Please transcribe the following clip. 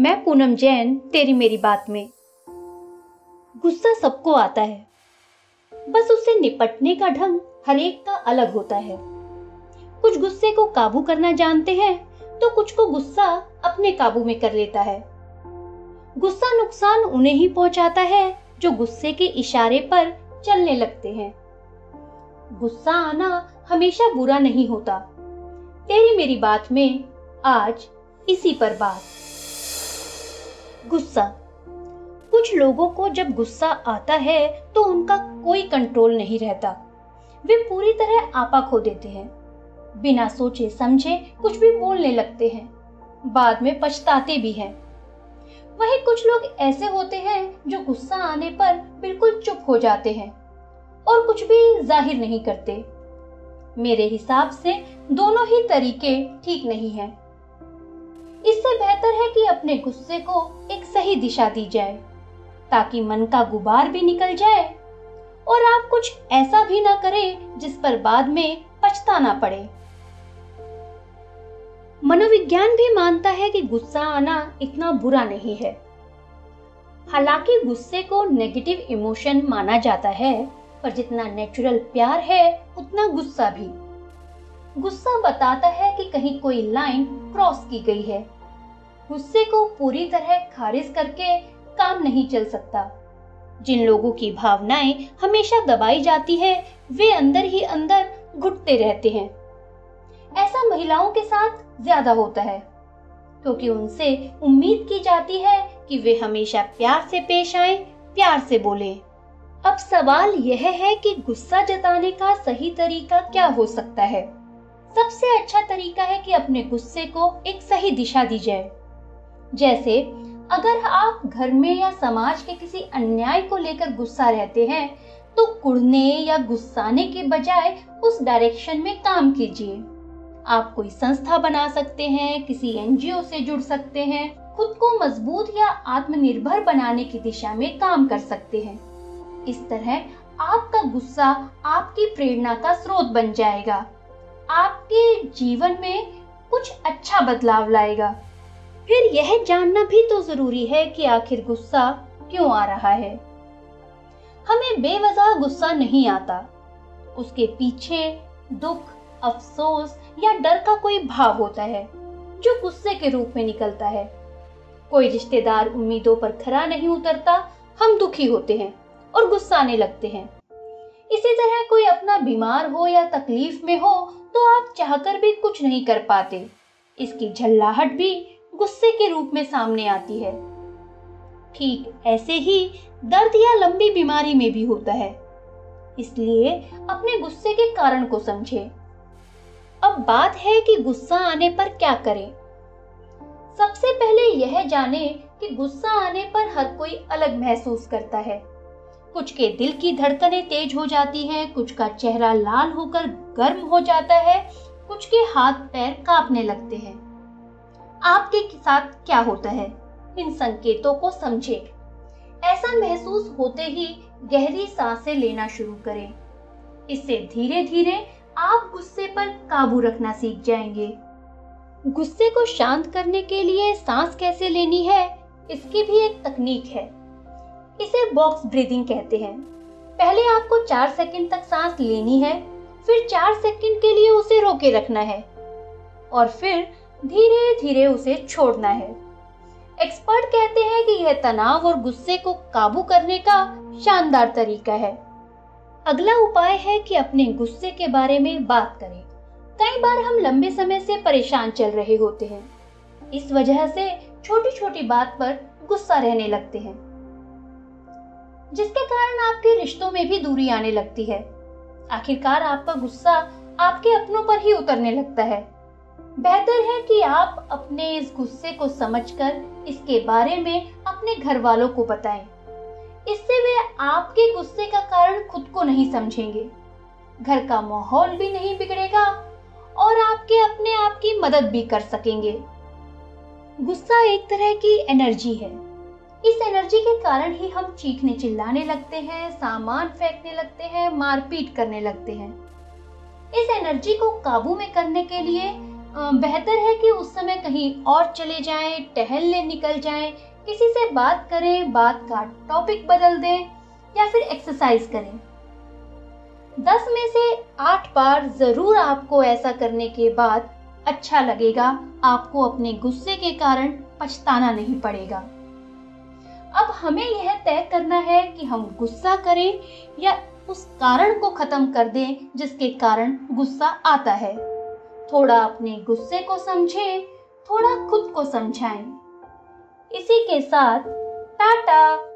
मैं पूनम जैन, तेरी मेरी बात में। गुस्सा सबको आता है। बस उससे निपटने का ढंग हर एक का अलग होता है। कुछ गुस्से को काबू करना जानते हैं तो कुछ को गुस्सा अपने काबू में कर लेता है। गुस्सा नुकसान उन्हें ही पहुंचाता है, जो गुस्से के इशारे पर चलने लगते हैं। गुस्सा आना हमेशा बुरा नहीं होता। तेरी मेरी बात में आज इसी पर बात। गुस्सा। कुछ लोगों को जब गुस्सा आता है तो उनका कोई कंट्रोल नहीं रहता। वे पूरी तरह आपा खो देते हैं। बिना सोचे, समझे, कुछ भी बोलने लगते हैं। बाद में पछताते भी हैं। वही कुछ लोग ऐसे होते हैं, जो गुस्सा आने पर बिल्कुल चुप हो जाते हैं और कुछ भी ज़ाहिर नहीं करते। मेरे हिसाब से दोनों ही तरीके ठीक नहीं हैं। इससे बेहतर है कि अपने गुस्से को एक सही दिशा दी जाए, ताकि मन का गुबार भी निकल जाए और आप कुछ ऐसा भी ना करें जिस पर बाद में पछताना पड़े। मनोविज्ञान भी मानता है कि गुस्सा आना इतना बुरा नहीं है। हालाँकि गुस्से को नेगेटिव इमोशन माना जाता है, पर जितना नेचुरल प्यार है, उतना गुस्सा भी। गुस्सा बताता है कि कहीं कोई लाइन क्रॉस की गई है। गुस्से को पूरी तरह खारिज करके काम नहीं चल सकता। जिन लोगों की भावनाएँ हमेशा दबाई जाती है, वे अंदर ही अंदर घुटते रहते हैं। ऐसा महिलाओं के साथ ज़्यादा होता है, क्योंकि उनसे उम्मीद की जाती है कि वे हमेशा प्यार से पेश आए, प्यार से बोले। अब सवाल यह है कि गुस्सा जताने का सही तरीका क्या हो सकता है? सबसे अच्छा तरीका है कि अपने गुस्से को एक सही दिशा दी जाए। जैसे, अगर आप घर में या समाज के किसी अन्याय को लेकर गुस्सा रहते हैं तो कुड़ने या गुस्साने के बजाय उस डायरेक्शन में काम कीजिए। आप कोई संस्था बना सकते हैं, किसी एनजीओ से जुड़ सकते हैं, खुद को मज़बूत या आत्मनिर्भर बनाने की दिशा में काम कर सकते हैं। इस तरह आपका गुस्सा आपकी प्रेरणा का स्रोत बन जाएगा। आपके जीवन में कुछ अच्छा बदलाव लाएगा। फिर यह जानना भी तो ज़रूरी है कि आखिर गुस्सा क्यों आ रहा है। हमें बेवजह गुस्सा नहीं आता। उसके पीछे दुख, अफसोस या डर का कोई भाव होता है, जो गुस्से के रूप में निकलता है। कोई रिश्तेदार उम्मीदों पर खरा नहीं उतरता, हम दुखी होते हैं और गुस्साने लगते हैं। इसी तरह कोई अपना बीमार हो या तकलीफ़ में हो तो आप चाहकर भी कुछ नहीं कर पाते। इसकी झल्लाहट भी गुस्से के रूप में सामने आती है। ठीक ऐसे ही दर्द या लंबी बीमारी में भी होता है। इसलिए अपने गुस्से के कारण को समझे। अब बात है कि गुस्सा आने पर क्या करें। सबसे पहले यह जाने कि गुस्सा आने पर हर कोई अलग महसूस करता है। कुछ के दिल की धड़कनें तेज हो जाती हैं, कुछ का चेहरा लाल होकर गर्म हो जाता है कुछ के हाथ पैर कांपने लगते हैं। आपके साथ क्या होता है? इन संकेतों को समझे। ऐसा महसूस होते ही गहरी साँसें लेना शुरू करें। इससे धीरे धीरे आप गुस्से पर काबू रखना सीख जाएँगे। गुस्से को शांत करने के लिए सांस कैसे लेनी है इसकी भी एक तकनीक है। इसे बॉक्स ब्रीदिंग कहते हैं। पहले आपको चार सेकंड तक सांस लेनी है, फिर चार सेकंड के लिए उसे रोके रखना है और फिर धीरे धीरे उसे छोड़ना है। एक्सपर्ट कहते हैं कि यह तनाव और गुस्से को काबू करने का शानदार तरीका है। अगला उपाय है कि अपने गुस्से के बारे में बात करें। कई बार हम लंबे समय से परेशान चल रहे होते हैं। इस वजह से छोटी छोटी बात पर गुस्सा रहने लगते हैं। जिसके कारण आपके रिश्तों में भी दूरी आने लगती है। आखिरकार आपका गुस्सा आपके अपनों पर ही उतरने लगता है। बेहतर है कि आप अपने इस गुस्से को समझकर इसके बारे में अपने घर वालों को बताएँ। इससे वे आपके गुस्से का कारण खुद को नहीं समझेंगे। घर का माहौल भी नहीं बिगड़ेगा और आपके अपने आप की मदद भी कर सकेंगे। गुस्सा एक तरह की एनर्जी है। इस एनर्जी के कारण ही हम चीखने चिल्लाने लगते हैं सामान फेंकने लगते हैं मारपीट करने लगते हैं। इस एनर्जी को काबू में करने के लिए बेहतर है कि उस समय कहीं और चले जाएँ, टहलने निकल जाएँ, किसी से बात करें बात का टॉपिक बदल दें या फिर एक्सरसाइज करें। दस में से आठ बार ज़रूर आपको ऐसा करने के बाद अच्छा लगेगा आपको अपने गुस्से के कारण पछताना नहीं पड़ेगा। अब हमें यह तय करना है कि हम गुस्सा करें या उस कारण को खत्म कर दें जिसके कारण गुस्सा आता है। थोड़ा अपने गुस्से को समझें, थोड़ा खुद को समझाएँ। इसी के साथ, टाटा!